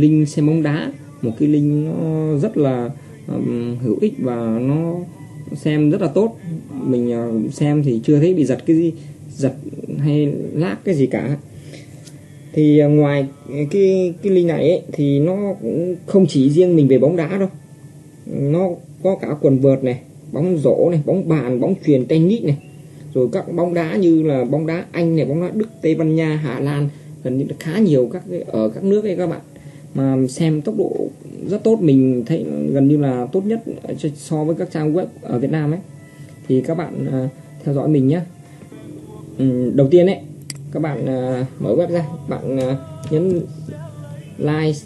link xem bóng đá. Một cái link nó rất là um, hữu ích và nó xem rất là tốt. Mình uh, xem thì chưa thấy bị giật cái gì giật hay lag cái gì cả. Thì uh, ngoài cái cái link này ấy, thì nó cũng không chỉ riêng mình về bóng đá đâu. Nó có cả quần vợt này bóng rổ này bóng bàn bóng truyền tennis này. Rồi các bóng đá như là bóng đá Anh này bóng đá Đức Tây Ban Nha Hà Lan gần như là khá nhiều các cái, ở các nước ấy các bạn mà xem tốc độ rất tốt mình thấy gần như là tốt nhất so với các trang web ở Việt Nam ấy. Thì các bạn uh, theo dõi mình nhé ừ, đầu tiên ấy các bạn uh, mở web ra. Bạn uh, nhấn live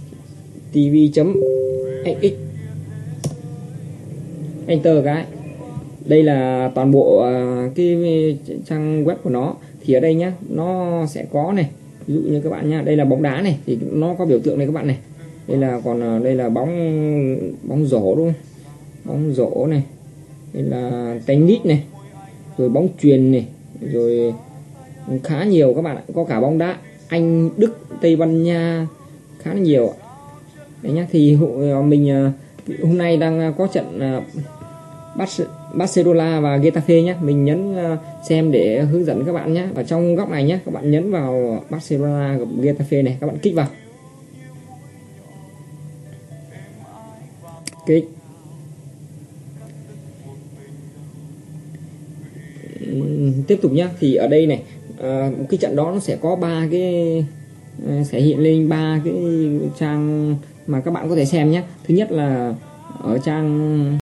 tv.xx enter cái. Đây là toàn bộ uh, cái trang web của nó. Thì ở đây nhá nó sẽ có này ví dụ như các bạn nha đây là bóng đá này, thì nó có biểu tượng này các bạn này. Đây là còn à, đây là bóng bóng rổ đúng không? Bóng rổ này, đây là tennis này, rồi bóng truyền này, rồi khá nhiều các bạn ạ. Có cả bóng đá Anh, Đức, Tây Ban Nha, khá là nhiều đấy nhá, thì à, mình à, hôm nay đang có trận Barcelona và Getafe nhé mình nhấn ờ, xem để hướng dẫn các bạn nhé và trong góc này nhé các bạn nhấn vào Barcelona gặp Getafe này các bạn kích vào. Kích. Tiếp tục nhá. Thì ở đây này à, cái trận đó nó sẽ có ba cái ờ, sẽ hiện lên ba cái trang mà các bạn có thể xem nhé thứ nhất là ở trang